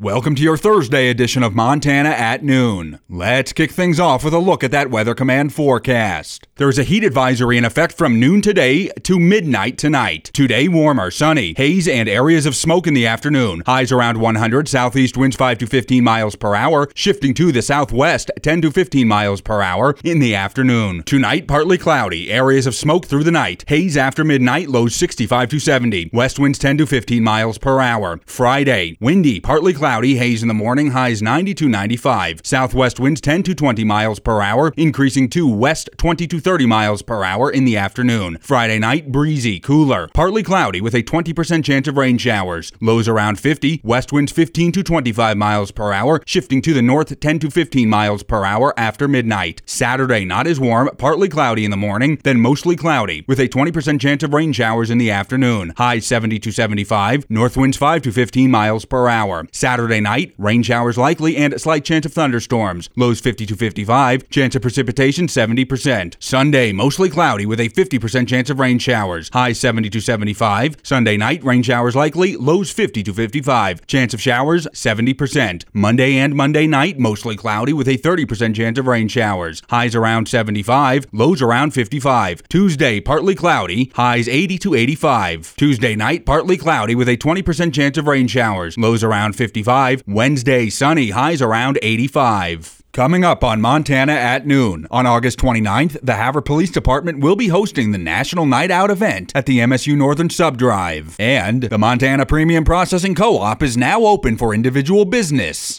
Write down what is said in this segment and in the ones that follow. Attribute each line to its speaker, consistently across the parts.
Speaker 1: Welcome to your Thursday edition of Montana at noon. Let's kick things off with a look at that Weather Command forecast. There's a heat advisory in effect from noon today to midnight tonight. Today, warmer, sunny, haze, and areas of smoke in the afternoon. Highs around 100, southeast winds 5 to 15 miles per hour, shifting to the southwest 10 to 15 miles per hour in the afternoon. Tonight, partly cloudy, areas of smoke through the night. Haze after midnight, lows 65 to 70. West winds 10 to 15 miles per hour. Friday, windy, partly cloudy cloudy, haze in the morning, highs 90 to 95. Southwest winds 10 to 20 miles per hour, increasing to west 20 to 30 miles per hour in the afternoon. Friday night, breezy, cooler, partly cloudy with a 20% chance of rain showers. Lows around 50, west winds 15 to 25 miles per hour, shifting to the north 10 to 15 miles per hour after midnight. Saturday, not as warm, partly cloudy in the morning, then mostly cloudy, with a 20% chance of rain showers in the afternoon. Highs 70 to 75, north winds 5 to 15 miles per hour. Saturday Saturday night, rain showers likely and slight chance of thunderstorms. Lows 50 to 55, chance of precipitation 70%. Sunday, mostly cloudy with a 50% chance of rain showers. High 70 to 75. Sunday night, rain showers likely, lows 50 to 55. Chance of showers 70%. Monday and Monday night, mostly cloudy with a 30% chance of rain showers. Highs around 75, lows around 55. Tuesday, partly cloudy, highs 80 to 85. Tuesday night, partly cloudy with a 20% chance of rain showers. Lows around 55. 65. Wednesday, sunny, highs around 85. Coming up on Montana at noon. On August 29th, the Havre Police Department will be hosting the National Night Out event at the MSU Northern Subdrive. And the Montana Premium Processing Co op is now open for individual business.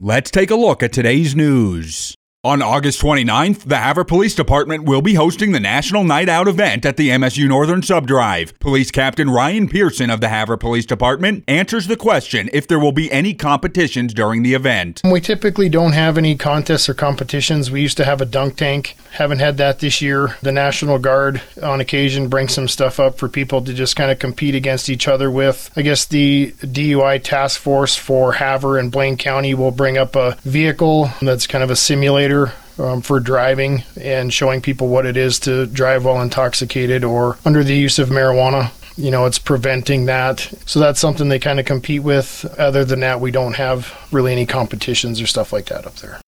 Speaker 1: Let's take a look at today's news. On August 29th, the Havre Police Department will be hosting the National Night Out event at the MSU Northern Subdrive. Police Captain Ryan Pearson of the Havre Police Department answers the question if there will be any competitions during the event.
Speaker 2: We typically don't have any contests or competitions. We used to have a dunk tank. Haven't had that this year. The National Guard on occasion brings some stuff up for people to just kind of compete against each other with. I guess the DUI task force for Havre and Blaine County will bring up a vehicle that's kind of a simulator um, for driving and showing people what it is to drive while intoxicated or under the use of marijuana. You know, it's preventing that. So that's something they kind of compete with. Other than that, we don't have really any competitions or stuff like that up there.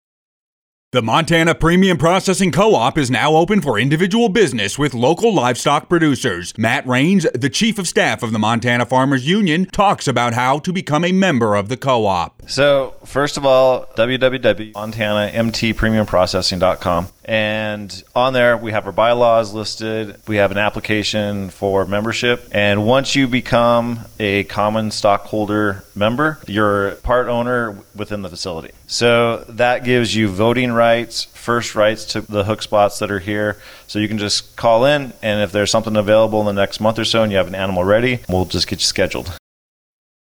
Speaker 1: The Montana Premium Processing Co-op is now open for individual business with local livestock producers. Matt Rains, the chief of staff of the Montana Farmers Union, talks about how to become a member of the co-op.
Speaker 3: So, first of all, www.montanamtpremiumprocessing.com. And on there, we have our bylaws listed. We have an application for membership. And once you become a common stockholder member, you're part owner within the facility. So that gives you voting rights, first rights to the hook spots that are here. So you can just call in, and if there's something available in the next month or so and you have an animal ready, we'll just get you scheduled.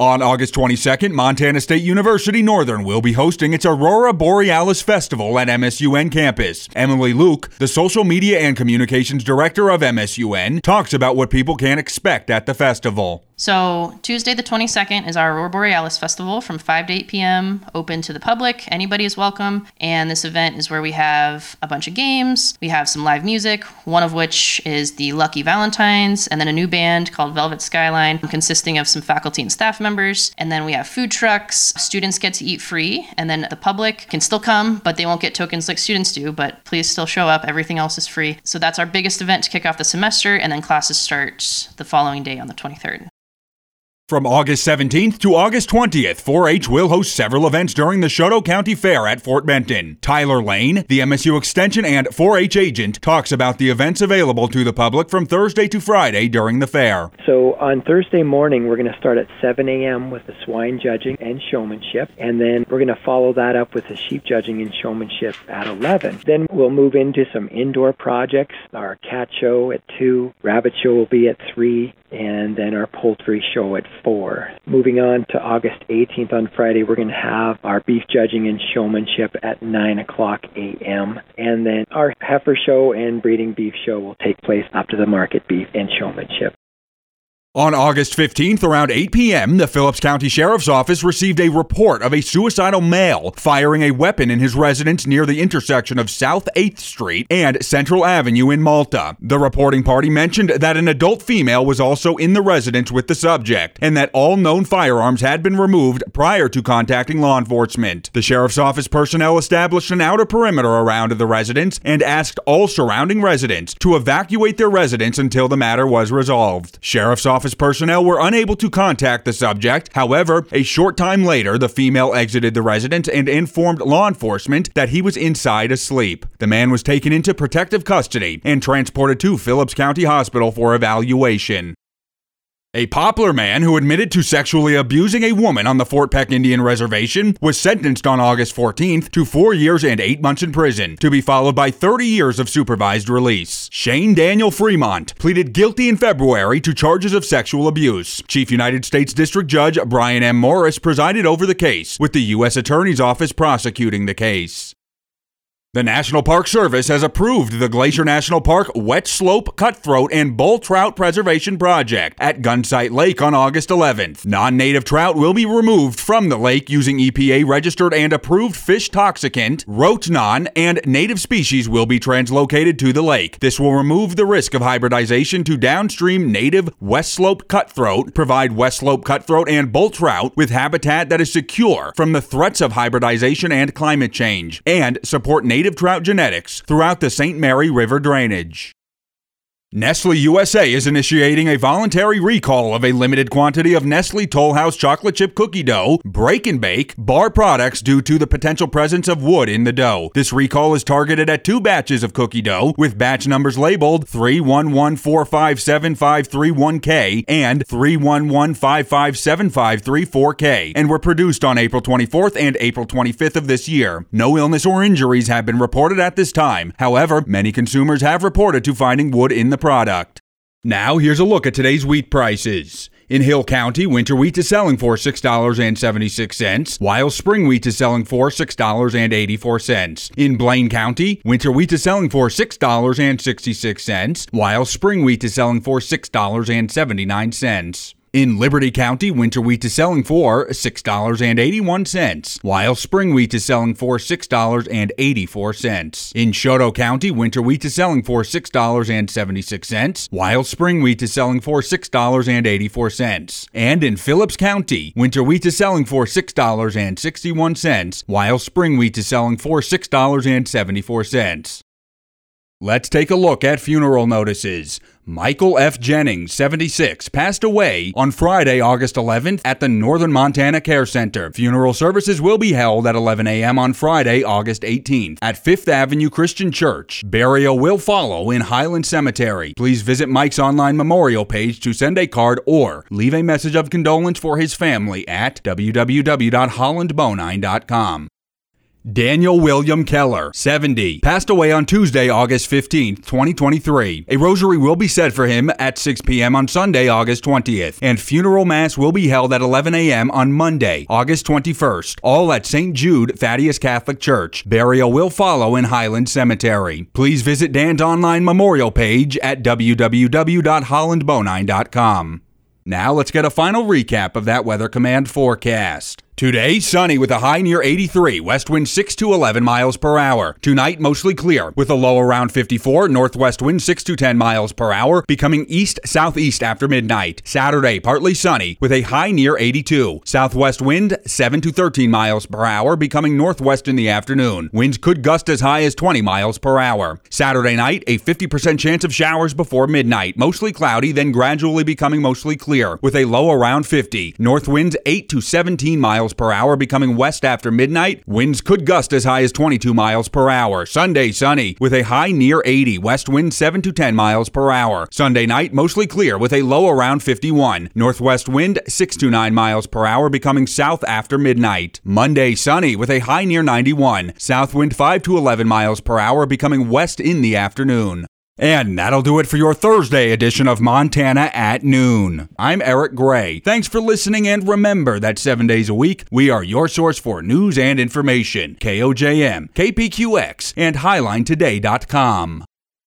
Speaker 1: On August 22nd, Montana State University Northern will be hosting its Aurora Borealis Festival at MSUN campus. Emily Luke, the social media and communications director of MSUN, talks about what people can expect at the festival.
Speaker 4: So, Tuesday the 22nd is our Aurora Borealis Festival from 5 to 8 p.m., open to the public. Anybody is welcome. And this event is where we have a bunch of games. We have some live music, one of which is the Lucky Valentines, and then a new band called Velvet Skyline, consisting of some faculty and staff members. And then we have food trucks. Students get to eat free, and then the public can still come, but they won't get tokens like students do. But please still show up. Everything else is free. So, that's our biggest event to kick off the semester, and then classes start the following day on the 23rd.
Speaker 1: From August 17th to August 20th, 4 H will host several events during the Chouteau County Fair at Fort Benton. Tyler Lane, the MSU Extension and 4 H agent, talks about the events available to the public from Thursday to Friday during the fair.
Speaker 5: So on Thursday morning, we're going to start at 7 a.m. with the swine judging and showmanship, and then we're going to follow that up with the sheep judging and showmanship at 11. Then we'll move into some indoor projects. Our cat show at 2, rabbit show will be at 3, and then our poultry show at 4. Moving on to August 18th on Friday, we're going to have our beef judging and showmanship at 9 o'clock a.m. And then our heifer show and breeding beef show will take place after the market beef and showmanship.
Speaker 1: On August 15th, around 8 p.m., the Phillips County Sheriff's Office received a report of a suicidal male firing a weapon in his residence near the intersection of South 8th Street and Central Avenue in Malta. The reporting party mentioned that an adult female was also in the residence with the subject and that all known firearms had been removed prior to contacting law enforcement. The Sheriff's Office personnel established an outer perimeter around the residence and asked all surrounding residents to evacuate their residence until the matter was resolved. Sheriff's Office office personnel were unable to contact the subject. However, a short time later, the female exited the residence and informed law enforcement that he was inside asleep. The man was taken into protective custody and transported to Phillips County Hospital for evaluation. A Poplar man who admitted to sexually abusing a woman on the Fort Peck Indian Reservation was sentenced on August 14th to four years and eight months in prison, to be followed by 30 years of supervised release. Shane Daniel Fremont pleaded guilty in February to charges of sexual abuse. Chief United States District Judge Brian M. Morris presided over the case, with the U.S. Attorney's Office prosecuting the case. The National Park Service has approved the Glacier National Park West Slope Cutthroat and Bull Trout Preservation Project at Gunsight Lake on August 11th. Non native trout will be removed from the lake using EPA registered and approved fish toxicant, rotenone, and native species will be translocated to the lake. This will remove the risk of hybridization to downstream native West Slope Cutthroat, provide West Slope Cutthroat and Bull Trout with habitat that is secure from the threats of hybridization and climate change, and support native native trout genetics throughout the St. Mary River drainage. Nestle USA is initiating a voluntary recall of a limited quantity of Nestle Toll House chocolate chip cookie dough, break and bake, bar products due to the potential presence of wood in the dough. This recall is targeted at two batches of cookie dough with batch numbers labeled 311457531K and 311557534K and were produced on April 24th and April 25th of this year. No illness or injuries have been reported at this time. However, many consumers have reported to finding wood in the product. Now, here's a look at today's wheat prices. In Hill County, winter wheat is selling for $6.76, while spring wheat is selling for $6.84. In Blaine County, winter wheat is selling for $6.66, while spring wheat is selling for $6.79. In Liberty County, winter wheat is selling for $6.81, while spring wheat is selling for $6.84. In Chouteau County, winter wheat is selling for $6.76, while spring wheat is selling for $6.84. And in Phillips County, winter wheat is selling for $6.61, while spring wheat is selling for $6.74. Let's take a look at funeral notices. Michael F. Jennings, 76, passed away on Friday, August 11th at the Northern Montana Care Center. Funeral services will be held at 11 a.m. on Friday, August 18th at Fifth Avenue Christian Church. Burial will follow in Highland Cemetery. Please visit Mike's online memorial page to send a card or leave a message of condolence for his family at www.hollandbonine.com. Daniel William Keller, 70, passed away on Tuesday, August 15, 2023. A rosary will be said for him at 6 p.m. on Sunday, August 20th, and funeral mass will be held at 11 a.m. on Monday, August 21st, all at St. Jude Thaddeus Catholic Church. Burial will follow in Highland Cemetery. Please visit Dan's online memorial page at www.hollandbonine.com. Now let's get a final recap of that Weather Command forecast. Today, sunny with a high near 83, west wind 6 to 11 miles per hour. Tonight, mostly clear with a low around 54, northwest wind 6 to 10 miles per hour, becoming east southeast after midnight. Saturday, partly sunny with a high near 82, southwest wind 7 to 13 miles per hour, becoming northwest in the afternoon. Winds could gust as high as 20 miles per hour. Saturday night, a 50% chance of showers before midnight, mostly cloudy, then gradually becoming mostly clear with a low around 50. North winds 8 to 17 miles miles per hour, becoming west after midnight. Winds could gust as high as 22 miles per hour. Sunday, sunny, with a high near 80. West wind 7 to 10 miles per hour. Sunday night, mostly clear, with a low around 51. Northwest wind 6 to 9 miles per hour, becoming south after midnight. Monday, sunny, with a high near 91. South wind 5 to 11 miles per hour, becoming west in the afternoon. And that'll do it for your Thursday edition of Montana at Noon. I'm Eric Gray. Thanks for listening, and remember that seven days a week, we are your source for news and information. KOJM, KPQX, and HighlineToday.com.